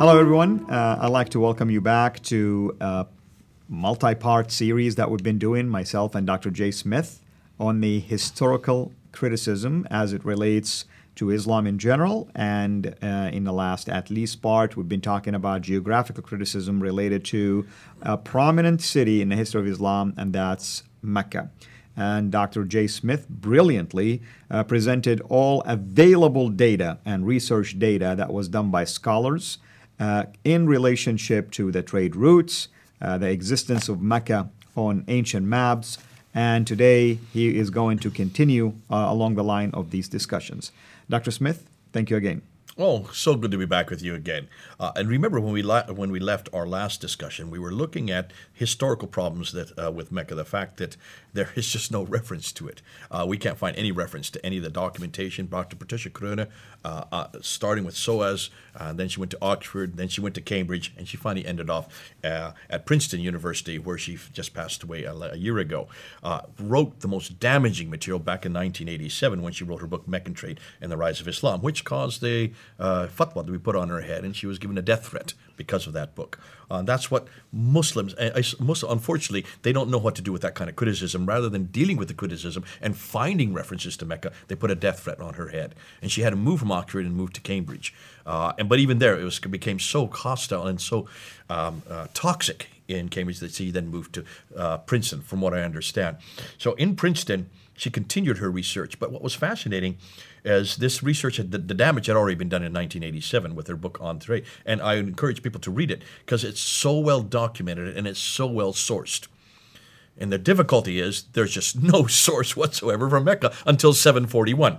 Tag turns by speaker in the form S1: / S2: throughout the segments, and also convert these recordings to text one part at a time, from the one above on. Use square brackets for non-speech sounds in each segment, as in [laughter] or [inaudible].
S1: Hello, everyone. Uh, I'd like to welcome you back to a multi part series that we've been doing, myself and Dr. Jay Smith, on the historical criticism as it relates to Islam in general. And uh, in the last, at least, part, we've been talking about geographical criticism related to a prominent city in the history of Islam, and that's Mecca. And Dr. Jay Smith brilliantly uh, presented all available data and research data that was done by scholars uh, in relationship to the trade routes, uh, the existence of Mecca on ancient maps, and today he is going to continue uh, along the line of these discussions. Dr. Smith, thank you again.
S2: Oh, so good to be back with you again. Uh, and remember when we la- when we left our last discussion, we were looking at historical problems that uh, with Mecca. The fact that there is just no reference to it. Uh, we can't find any reference to any of the documentation. Dr. Patricia Crone, uh, uh, starting with SOAS, uh, then she went to Oxford, then she went to Cambridge, and she finally ended off at Princeton University, where she just passed away a, a year ago. wrote the most damaging material back in 1987 when she wrote her book Meccan Trade and the Rise of Islam, which caused a uh, fatwa that we put on her head, and she was given a death threat because of that book. Uh, that's what Muslims, Muslim, unfortunately, they don't know what to do with that kind of criticism. Rather than dealing with the criticism and finding references to Mecca, they put a death threat on her head, and she had to move from Oxford and move to Cambridge. Uh, and but even there, it was became so hostile and so um, uh, toxic in Cambridge that she then moved to uh, Princeton, from what I understand. So in Princeton, she continued her research. But what was fascinating is this research had the, the, damage had already been done in 1987 with her book on trade and i encourage people to read it because it's so well documented and it's so well sourced and the difficulty is there's just [laughs] no source whatsoever for mecca until 741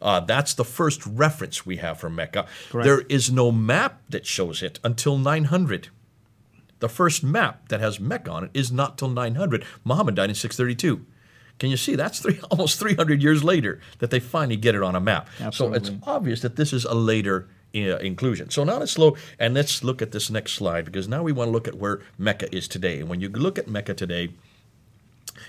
S2: uh, that's the first reference we have for mecca Correct. there is no map that shows it until 900 the first map that has mecca on it is not till 900 muhammad died in 632 can you see that's three, [laughs] almost 300 years later that they finally get it on a map? Absolutely. So it's obvious that this is a later uh, inclusion. So now let's slow and let's look at this next slide because now we want to look at where Mecca is today. And when you look at Mecca today,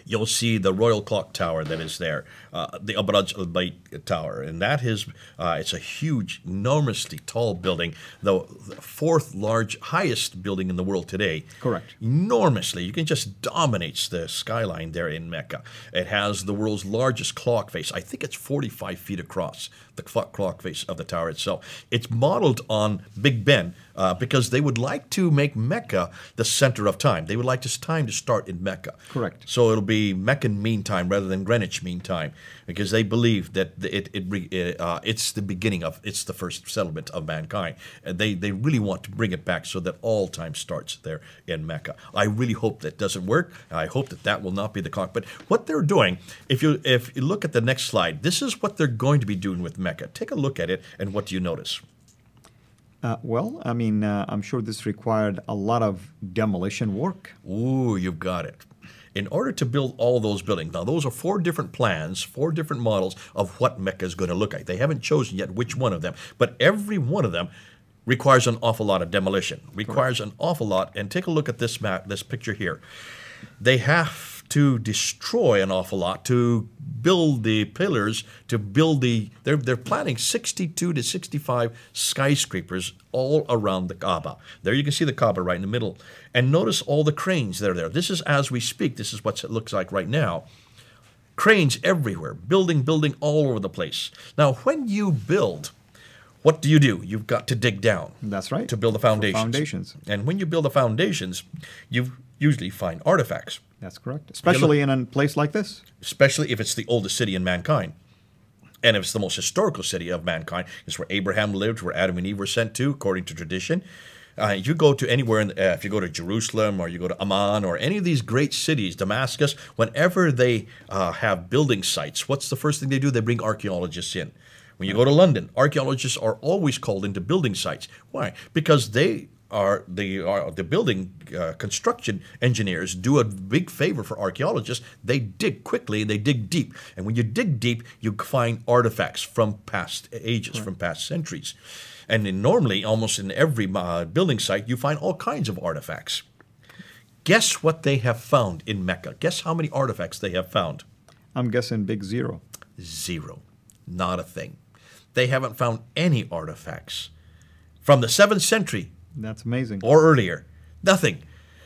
S2: you'll see the Royal Clock Tower that is there, uh, the Abraj al Bayt Tower, and that is uh, it's a huge, enormously tall building, the fourth large, highest building in the world today.
S1: Correct.
S2: Enormously, you can just dominates the skyline there in Mecca. It has the world's largest clock face. I think it's 45 feet across the clock face of the tower itself. It's modeled on Big Ben uh, because they would like to make Mecca the center of time. They would like this time to start in Mecca.
S1: Correct.
S2: So it'll be Meccan Mean Time rather than Greenwich Mean Time because they believe that it, it, uh, it's the beginning of it's the first settlement of mankind. And they they really want to bring it back so that all time starts there in Mecca. I really hope that doesn't work. I hope that that will not be the clock. But what they're doing, if you if you look at the next slide, this is what they're going to be doing with Mecca. Take a look at it, and what do you notice?
S1: Uh, well, I mean, uh, I'm sure this required a lot of demolition work.
S2: Ooh, you've got it. In order to build all those buildings, now those are four different plans, four different models of what Mecca is going to look like. They haven't chosen yet which one of them, but every one of them requires an awful lot of demolition, requires Correct. an awful lot. And take a look at this map, this picture here. They have to destroy an awful lot to build the pillars, to build the. They're, they're planning 62 to 65 skyscrapers all around the Kaaba. There you can see the Kaaba right in the middle. And notice all the cranes that are there. This is as we speak, this is what it looks like right now. Cranes everywhere, building, building all over the place. Now, when you build, what do you do? You've got to dig down.
S1: That's right.
S2: To build the foundations.
S1: For foundations.
S2: And when you build the foundations, you usually find artifacts.
S1: That's correct. Especially in a place like this.
S2: Especially if it's the oldest city in mankind. And if it's the most historical city of mankind, it's where Abraham lived, where Adam and Eve were sent to, according to tradition. Uh, you go to anywhere, in, uh, if you go to Jerusalem or you go to Amman or any of these great cities, Damascus, whenever they uh, have building sites, what's the first thing they do? They bring archaeologists in. When you go to London, archaeologists are always called into building sites. Why? Because they are the are the building uh, construction engineers do a big favor for archaeologists. They dig quickly, they dig deep, and when you dig deep, you find artifacts from past ages, right. from past centuries. And in, normally, almost in every uh, building site, you find all kinds of artifacts. Guess what they have found in Mecca? Guess how many artifacts they have found?
S1: I'm guessing big zero.
S2: Zero. Not a thing. They haven't found any artifacts. From the 7th century
S1: That's amazing.
S2: or earlier. Nothing.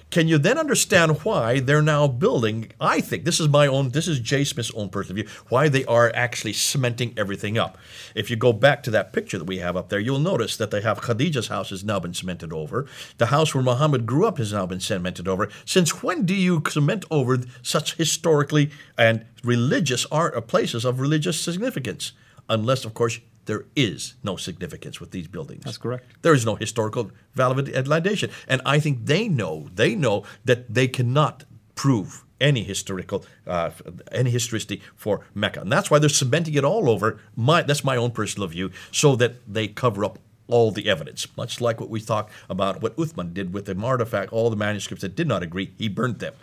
S2: Can you then understand why they're now building? I think this is my own, this is Jay Smith's own personal view, why they are actually cementing everything up. If you go back to that picture that we have up there, you'll notice that they have Khadija's house has now been cemented over. The house where Muhammad grew up has now been cemented over. Since when do you cement over such historically and religious art or places of religious significance? Unless, of course, there is no significance with these buildings.
S1: That's correct.
S2: There is no historical validation. And I think they know, they know that they cannot prove any historical, uh, any historicity for Mecca. And that's why they're cementing it all over. My, that's my own personal view, so that they cover up all the evidence, much like what we talked about what Uthman did with the artifact, all the manuscripts that did not agree, he burnt them.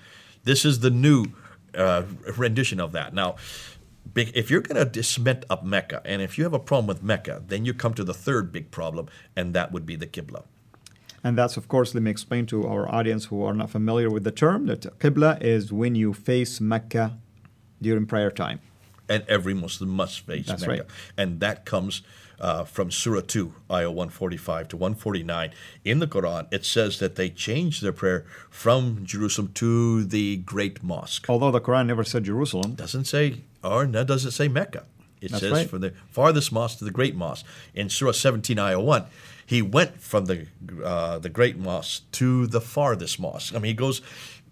S2: This is the new uh, rendition of that. Now, big, if you're going to cement up Mecca, and if you have a problem with Mecca, then you come to the third big problem, and that would be the Qibla.
S1: And that's, of course, let me explain to our audience who are not familiar with the term that Qibla is when you face Mecca during prayer time.
S2: And every Muslim must face
S1: That's
S2: Mecca.
S1: right.
S2: And that comes uh, from Surah 2, ayah 145 to 149. In the Quran, it says that they changed their prayer from Jerusalem to the Great Mosque.
S1: Although the Quran never said Jerusalem,
S2: doesn't say, or doesn't say Mecca. It
S1: That's
S2: says
S1: right.
S2: from the farthest mosque to the great mosque. In Surah 17, ayah 1, he went from the, uh, the great mosque to the farthest mosque. I mean, he goes,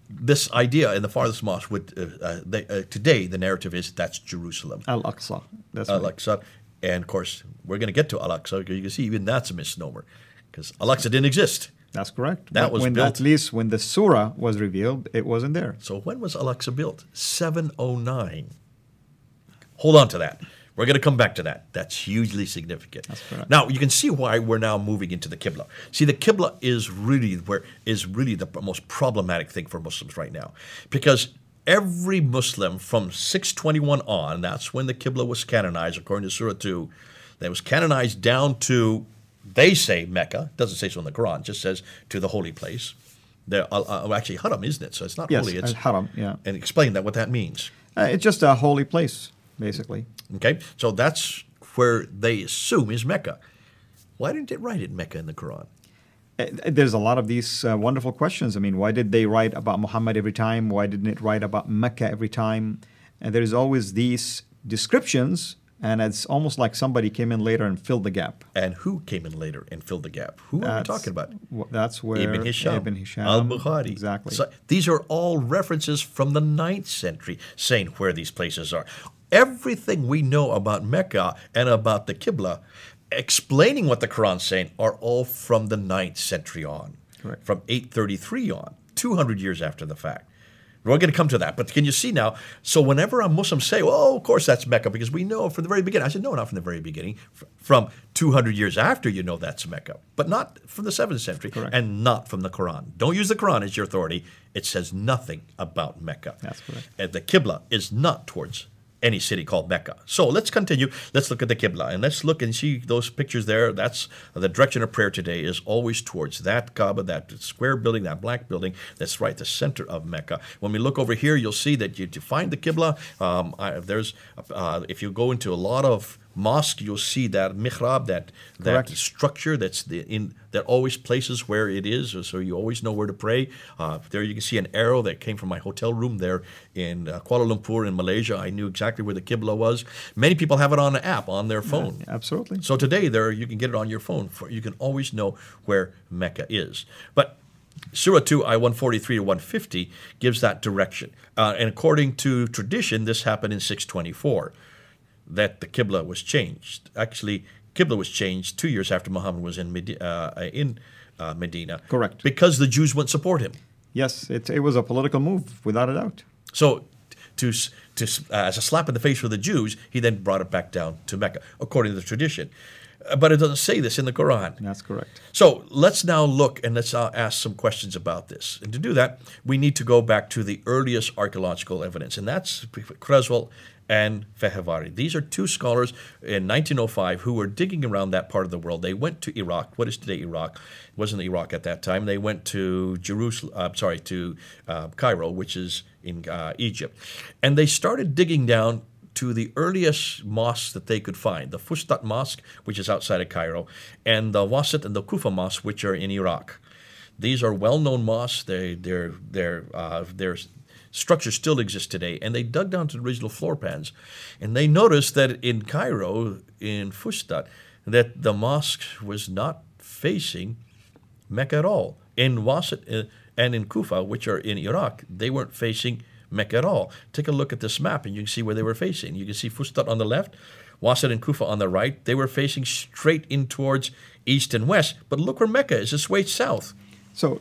S2: this idea in the farthest mosque, would, uh, uh, they, uh, today the narrative is that's Jerusalem.
S1: Al Aqsa. That's
S2: Al
S1: right.
S2: And of course, we're going to get to Al Aqsa. You can see even that's a misnomer because Al Aqsa didn't exist.
S1: That's correct.
S2: That
S1: But
S2: was
S1: when
S2: built-
S1: at least when the surah was revealed, it wasn't there.
S2: So when was Al Aqsa built? 709. Hold on to that. We're going to come back to that. That's hugely significant.
S1: That's correct.
S2: Now you can see why we're now moving into the Qibla. See, the Qibla is really where is really the most problematic thing for Muslims right now, because every Muslim from 621 on, that's when the Qibla was canonized according to Surah 2, that was canonized down to, they say Mecca. Doesn't say so in the Quran. It just says to the holy place. The, uh, uh, actually, Haram, isn't it? So it's not
S1: Yes,
S2: holy. It's
S1: al-Haram, yeah.
S2: And explain that what that means.
S1: Uh, it's just a holy place, basically.
S2: Okay, so that's where they assume is Mecca. Why didn't it write it Mecca in the Quran?
S1: Uh, There's a lot of these uh, wonderful questions. I mean, why did they write about Muhammad every time? Why didn't it write about Mecca every time? And there's always these descriptions, and it's almost like somebody came in later and filled the gap.
S2: And who came in later and filled the gap? Who are we talking about?
S1: wh- That's where
S2: Ibn Hisham,
S1: Ibn Hisham
S2: Al Bukhari.
S1: Exactly.
S2: So these are all references from the 9th century saying where these places are. Everything we know about Mecca and about the Qibla, explaining what the Quran's saying, are all from the 9th century on.
S1: Correct.
S2: From 833 on, 200 years after the fact. We're going to come to that. But can you see now? So whenever a Muslim say, "Oh, of course that's Mecca," because we know from the very beginning. I said, "No, not from the very beginning. From 200 years after, you know that's Mecca, but not from the seventh century,
S1: Correct.
S2: and not from the Quran. Don't use the Quran as your authority. It says nothing about Mecca.
S1: That's correct.
S2: And the Qibla is not towards any city called Mecca. So let's continue. Let's look at the Qibla and let's look and see those pictures there. That's the direction of prayer today is always towards that Kaaba, that square building, that black building that's right the center of Mecca. When we look over here, you'll see that you to find the Qibla. Um, I, there's uh, if you go into a lot of mosque, you'll see that mihrab, that that
S1: Correct.
S2: structure that's the, in that always places where it is, so you always know where to pray. Uh, there you can see an arrow that came from my hotel room there in uh, Kuala Lumpur in Malaysia. I knew exactly where the Qibla was. Many people have it on an app on their phone.
S1: Absolutely.
S2: So today, there you can get it on your phone. For, you can always know where Mecca is. But Surah 2, I 143 to 150 gives that direction. Uh, and according to tradition, this happened in 624, that the Qibla was changed. Actually, Qibla was changed two years after Muhammad was in, Medi- uh, in uh, Medina.
S1: Correct.
S2: Because the Jews wouldn't support him.
S1: Yes, it, it was a political move, without a doubt.
S2: So, to, to, uh, as a slap in the face for the Jews, he then brought it back down to Mecca, according to the tradition. Uh, But it doesn't say this in the Quran.
S1: That's correct.
S2: So let's now look and let's uh, ask some questions about this. And to do that, we need to go back to the earliest archaeological evidence, and that's Creswell and Fehervari. These are two scholars in 1905 who were digging around that part of the world. They went to Iraq. What is today Iraq? It wasn't Iraq at that time. They went to Jerusalem. Uh, sorry, to uh, Cairo, which is in uh, Egypt, and they started digging down to the earliest mosques that they could find the Fustat Mosque, which is outside of Cairo, and the Wasit and the Kufa Mosque, which are in Iraq. These are well known mosques. They, they're, they're, uh, their structures still exist today. And they dug down to the original floor plans. And they noticed that in Cairo, in Fustat, that the mosque was not facing Mecca at all. In Wasit uh, and in Kufa, which are in Iraq, they weren't facing Mecca at all. Take a look at this map and you can see where they were facing. You can see Fustat on the left, Wasit and Kufa on the right. They were facing straight in towards east and west. But look where Mecca is. It's way south.
S1: So,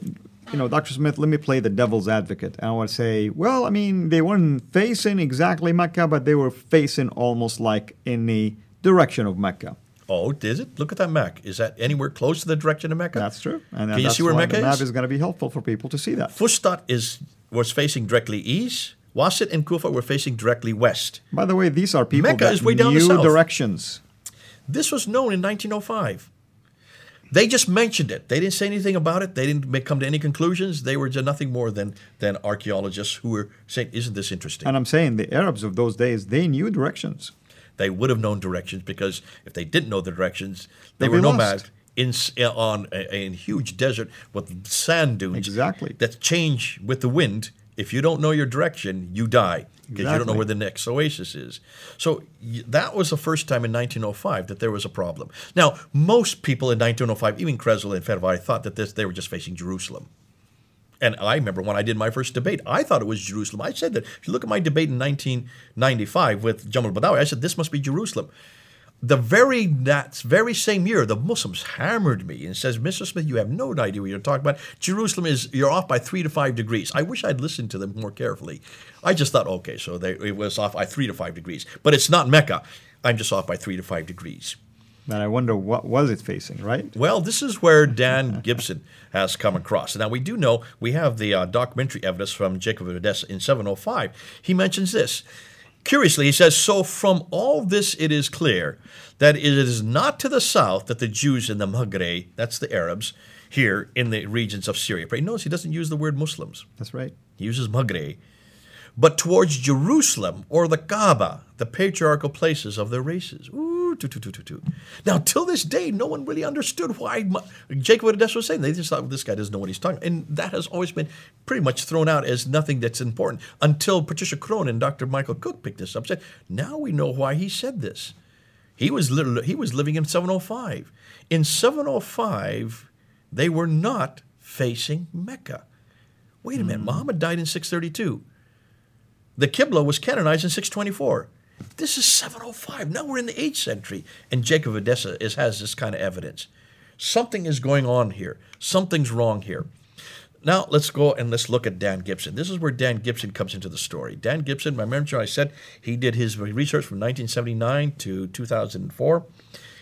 S1: you know, Dr. Smith, let me play the devil's advocate. I want to say, well, I mean, they weren't facing exactly Mecca, but they were facing almost like in the direction of Mecca.
S2: Oh, is it? Look at that map. Is that anywhere close to the direction of Mecca?
S1: That's true. And
S2: Can you see where Mecca
S1: the map
S2: is?
S1: is going to be helpful for people to see that.
S2: Fustat is was facing directly east. Wasit and Kufa were facing directly west.
S1: By the way, these are people
S2: Mecca
S1: that
S2: is way down
S1: knew directions.
S2: This was known in 1905. They just mentioned it. They didn't say anything about it. They didn't make, come to any conclusions. They were just nothing more than, than archaeologists who were saying, Isn't this interesting?
S1: And I'm saying the Arabs of those days, they knew directions.
S2: they would have known directions because if they didn't know the directions, they
S1: They'd
S2: were
S1: be
S2: nomad in on a, a huge desert with sand dunes
S1: Exactly.
S2: that change with the wind. If you don't know your direction, you die because you don't know where the next oasis is. So that was the first time in 1905 that there was a problem. Now, most people in 1905, even Creswell and Fehervari, thought that this, they were just facing Jerusalem. And I remember when I did my first debate, I thought it was Jerusalem. I said that if you look at my debate in 1995 with Jamal Badawi, I said this must be Jerusalem. The very that very same year, the Muslims hammered me and says, "Mr. Smith, you have no idea what you're talking about. Jerusalem is you're off by three to five degrees." I wish I'd listened to them more carefully. I just thought, okay, so they, it was off by three to five degrees, but it's not Mecca. I'm just off by three to five degrees.
S1: And I wonder what was it facing, right?
S2: Well, this is where Dan Gibson has come across. Now, we do know we have the uh, documentary evidence from Jacob of Edessa in 705. He mentions this. Curiously, he says, So from all this it is clear that it is not to the south that the Jews in the Mahgraye, that's the Arabs, here in the regions of Syria pray. Notice he doesn't use the word Muslims.
S1: That's right.
S2: He uses Mahgraye, but towards Jerusalem or the Kaaba, the patriarchal places of their races. Ooh, Now, till this day, no one really understood why Ma- Jacob of Edessa was saying. They just thought, well, this guy doesn't know what he's talking And that has always been pretty much thrown out as nothing that's important until Patricia Crone and Dr. Michael Cook picked this up and said, now we know why he said this. He was, literally, he was living in 705. In 705, they were not facing Mecca. Wait a minute, hmm. Muhammad died in 632. The Qibla was canonized in 624. This is 705. Now we're in the 8th century, and Jacob of Edessa is, has this kind of evidence. Something is going on here. Something's wrong here. Now let's go and let's look at Dan Gibson. This is where Dan Gibson comes into the story. Dan Gibson, my remember I said he did his research from 1979 to 2004.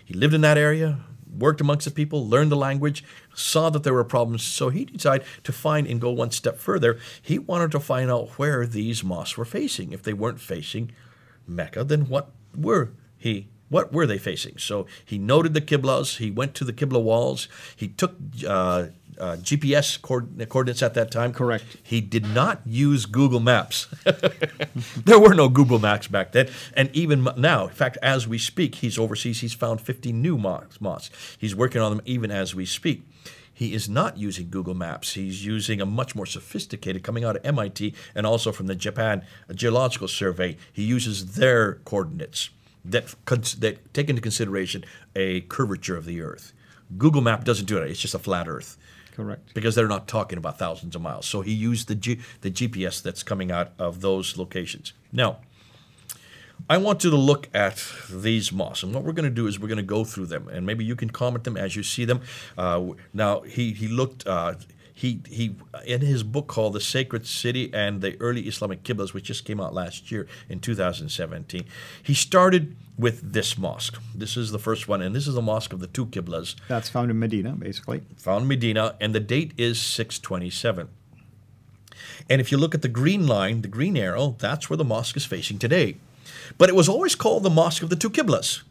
S2: He lived in that area, worked amongst the people, learned the language, saw that there were problems, so he decided to find and go one step further. He wanted to find out where these mosques were facing. If they weren't facing Mecca, then what were he? What were they facing? So he noted the qiblas. He went to the qibla walls. He took uh, uh, GPS coord- coordinates at that time.
S1: Correct.
S2: He did not use Google Maps. [laughs] there were no Google Maps back then. And even now, in fact, as we speak, he's overseas. He's found 50 new mosques. He's working on them even as we speak. He is not using Google Maps. He's using a much more sophisticated, coming out of MIT and also from the Japan Geological Survey. He uses their coordinates that, that take into consideration a curvature of the Earth. Google Map doesn't do it. It's just a flat Earth
S1: Correct.
S2: because they're not talking about thousands of miles. So he used the G, the GPS that's coming out of those locations. Now, I want you to look at these mosques, and what we're going to do is we're going to go through them, and maybe you can comment them as you see them. Uh, now, he he looked. Uh, he, he in his book called The Sacred City and the Early Islamic Qiblas, which just came out last year in 2017, he started with this mosque. This is the first one, and this is the mosque of the two Qiblas
S1: That's found in Medina, basically.
S2: found in Medina, and the date is 627. And if you look at the green line, the green arrow, that's where the mosque is facing today. But it was always called the Mosque of the Two Qiblas.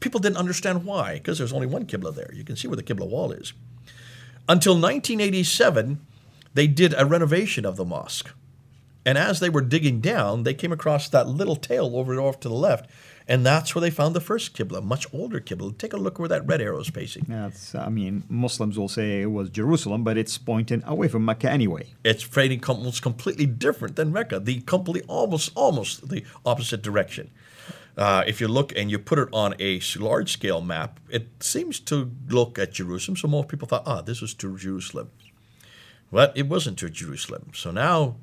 S2: People didn't understand why, because there's only one Qibla there. You can see where the Qibla wall is. Until 1987, they did a renovation of the mosque. And as they were digging down, they came across that little tail over off to the left. And that's where they found the first Qibla, much older Qibla. Take a look where that red arrow is facing.
S1: That's, I mean, Muslims will say it was Jerusalem, but it's pointing away from Mecca anyway.
S2: It's fading almost completely different than Mecca, the complete, almost, almost the opposite direction. Uh, if you look and you put it on a large scale map, it seems to look at Jerusalem. So most people thought, ah, this is to Jerusalem. But it wasn't to Jerusalem. So now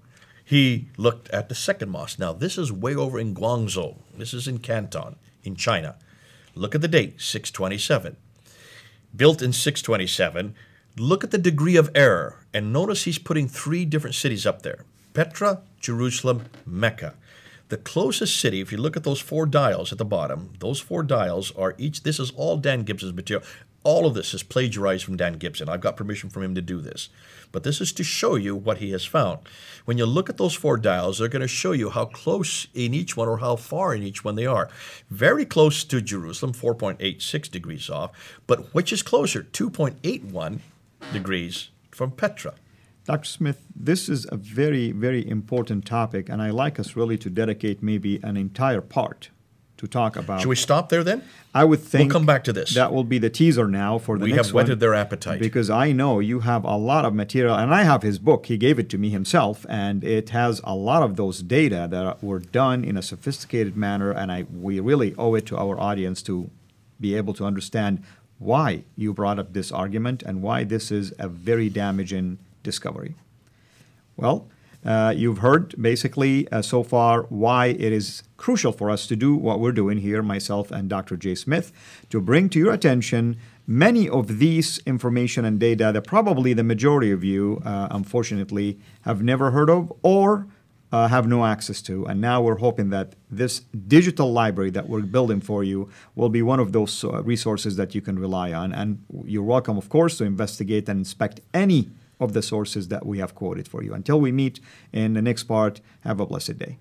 S2: he looked at the second mosque. Now, this is way over in Guangzhou. This is in Canton, in China. Look at the date, 627. Built in 627. Look at the degree of error. And notice he's putting three different cities up there Petra, Jerusalem, Mecca. The closest city, if you look at those four dials at the bottom, those four dials are each, this is all Dan Gibson's material. All of this is plagiarized from Dan Gibson. I've got permission from him to do this. But this is to show you what he has found. When you look at those four dials, they're going to show you how close in each one or how far in each one they are. Very close to Jerusalem, 4.86 degrees off, but which is closer? 2.81 degrees from Petra.
S1: Dr. Smith, this is a very, very important topic, and I like us really to dedicate maybe an entire part to talk about.
S2: Should we stop there then?
S1: I would think
S2: we'll come back to this.
S1: That will be the teaser now for the
S2: we
S1: next
S2: have whetted
S1: one,
S2: their appetite
S1: because I know you have a lot of material, and I have his book. He gave it to me himself, and it has a lot of those data that were done in a sophisticated manner, and I we really owe it to our audience to be able to understand why you brought up this argument and why this is a very damaging discovery. Well, uh, you've heard basically uh, so far why it is crucial for us to do what we're doing here, myself and Dr. Jay Smith, to bring to your attention many of these information and data that probably the majority of you, uh, unfortunately, have never heard of or uh, have no access to. And now we're hoping that this digital library that we're building for you will be one of those uh, resources that you can rely on. And you're welcome, of course, to investigate and inspect any of the sources that we have quoted for you. Until we meet in the next part, have a blessed day.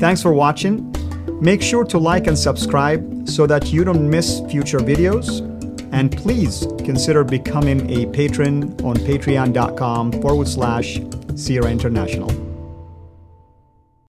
S1: Thanks for watching. Make sure to like and subscribe so that you don't miss future videos. And please consider becoming a patron on patreon.com forward slash CIRA International.